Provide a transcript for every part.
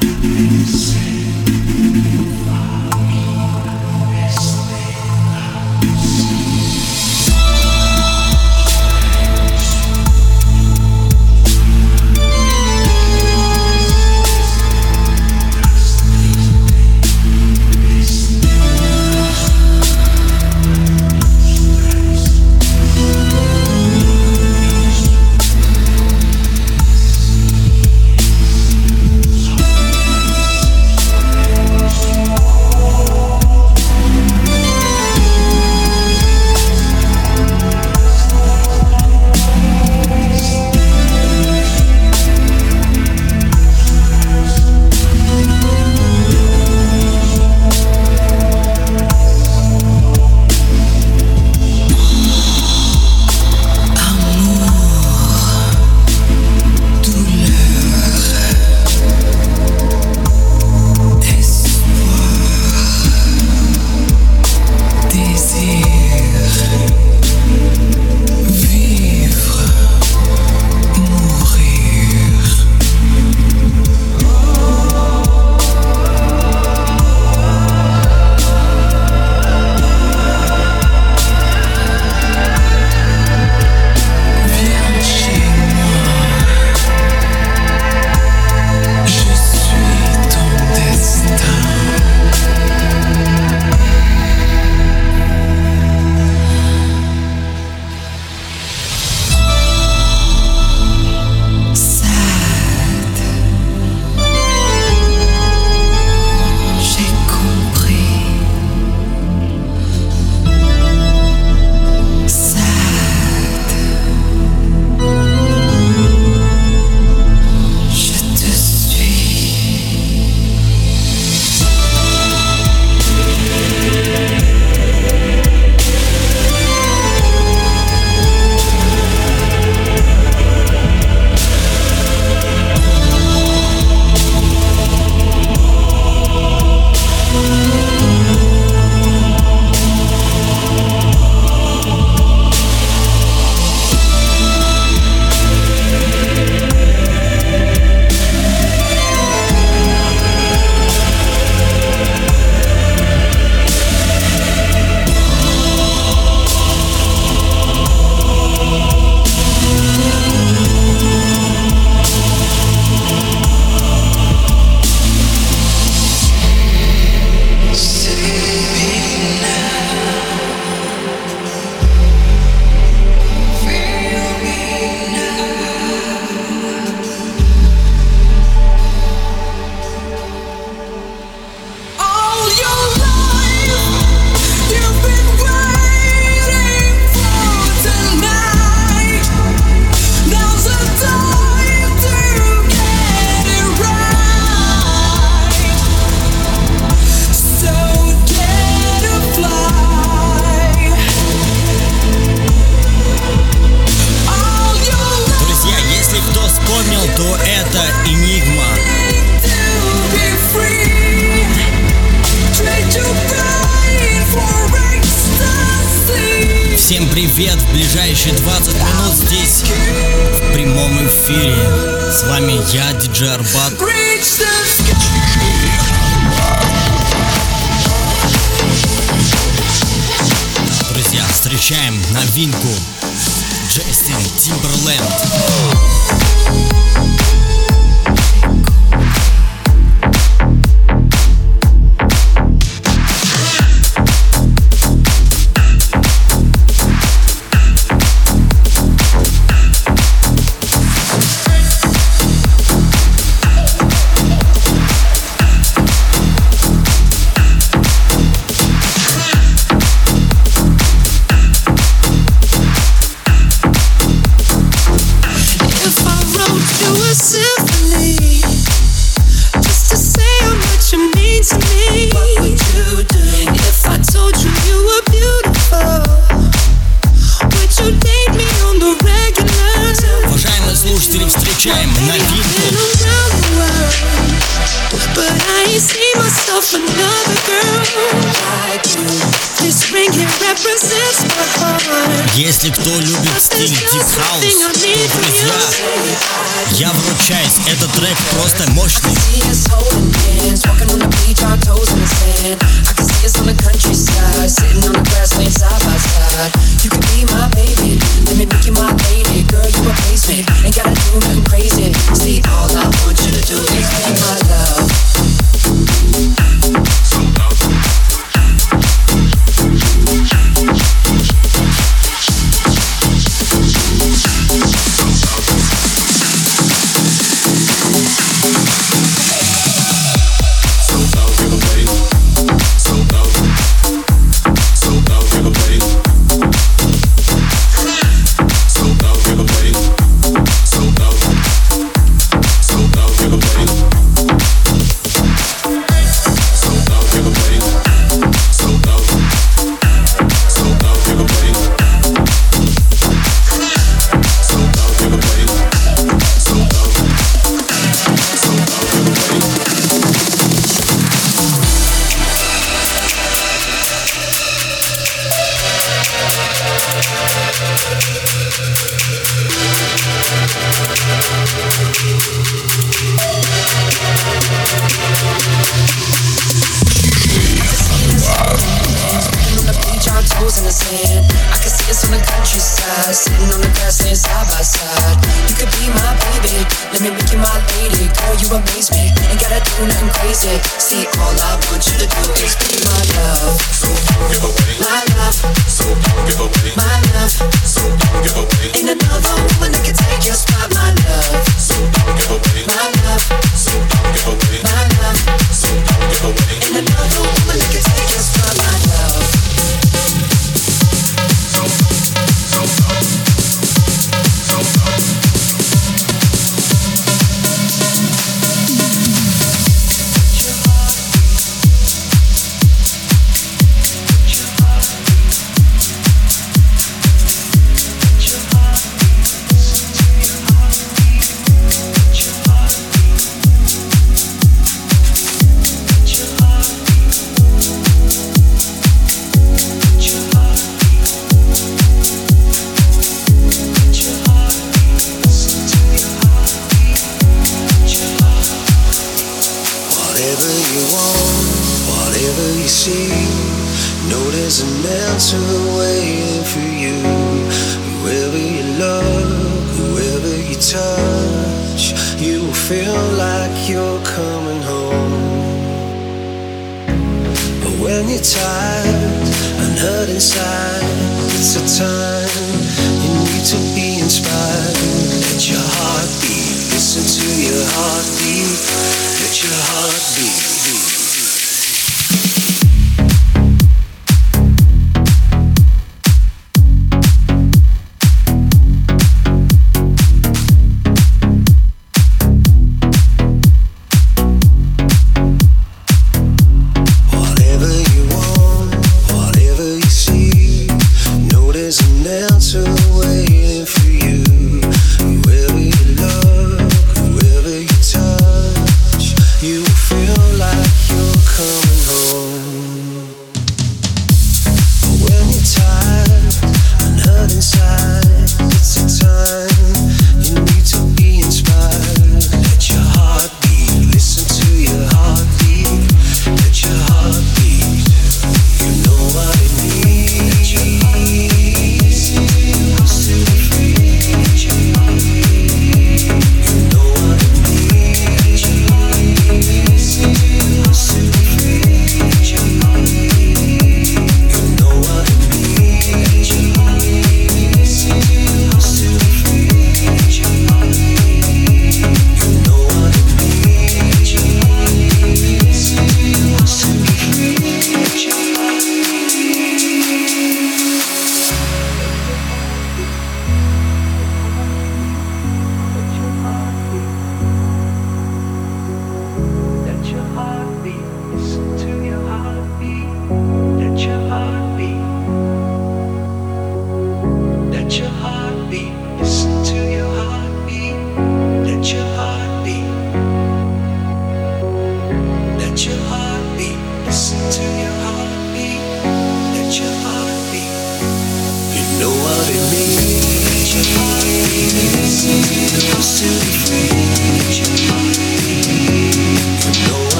peace. Всем привет! В ближайшие 20 минут здесь, в прямом эфире. С вами я, диджей Арбат. Друзья, встречаем новинку Джастин Тимберленд. Если кто любит стиль Deep House, то, друзья, я вручаюсь, этот трек просто мощный. You could toes in the sand. I can see us on the countryside, sitting on the grass laying side by side. You could be my baby, let me make you my lady. Girl, you amaze me, ain't gotta do nothing crazy. See, all I want you to do is be my love. So don't give away my love. So don't give away my love. So don't give away. Ain't another woman that can take your spot, my love. So don't give away my love. So tired and hurt inside. It's a time you need to be inspired. Let your heart beat, listen to your heart.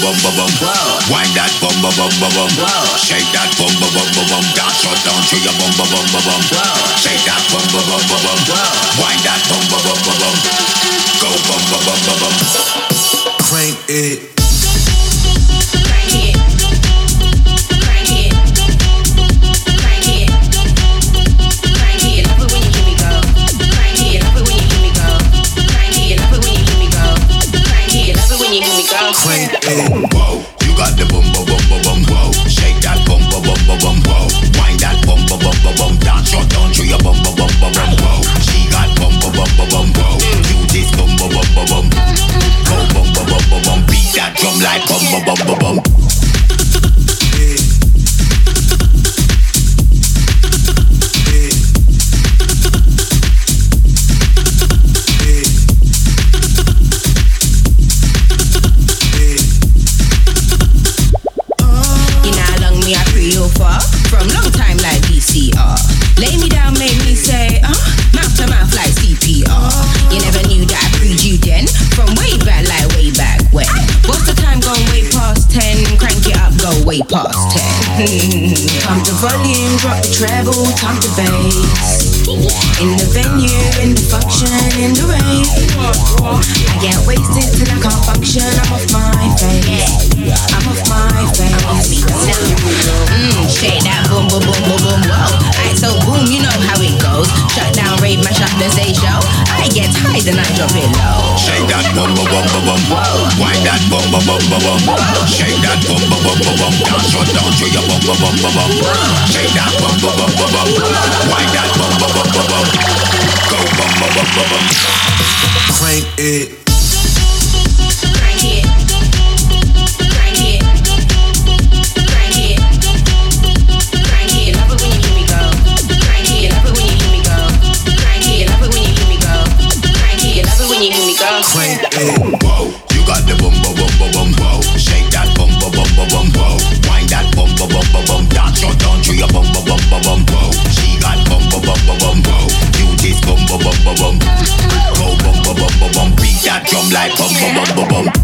bum bum bum bum. Wind that bum bum bum bum bum. Shake that bum bum bum bum bum. Dance right down to your bum bum bum bum bum. Shake that bum bum bum bum bum. Wind that bum bum bum bum bum. Go bum bum bum bum bum. Crank it. way past 10. Pump to volume, drop the treble, time to bass. In the venue, in the function, in the rave. I get wasted till I can't function. I'm off my face. I'm off my face. Mmm, shake that boom, boom, boom, boom, boom, whoa. Alright, so boom, you know how it goes. Shut down, rave, mash up, then say show. I get high, then I drop it low. Shake that boom, boom, boom, boom, boom, whoa. Wind that bum bum bum bum bum. Shake that bum bum bum bum bum. Dance run down to your bum bum bum bum bum. Shake that bum bum bum bum bum. Wind that bum bum bum bum bum. Go bum bum bum bum bum. Crank it. Crank it. Crank it. Whoa got the bum bum bum bum bum. Shake that bum bum bum bum bum wow. That bum bum bum bum bum down. Shut to your bum bum bum bum. She got bum bum bum bum bum. Do this bum bum bum bum bum. Go bum bum bum bum. Beat that drum like bum bum bum bum bum.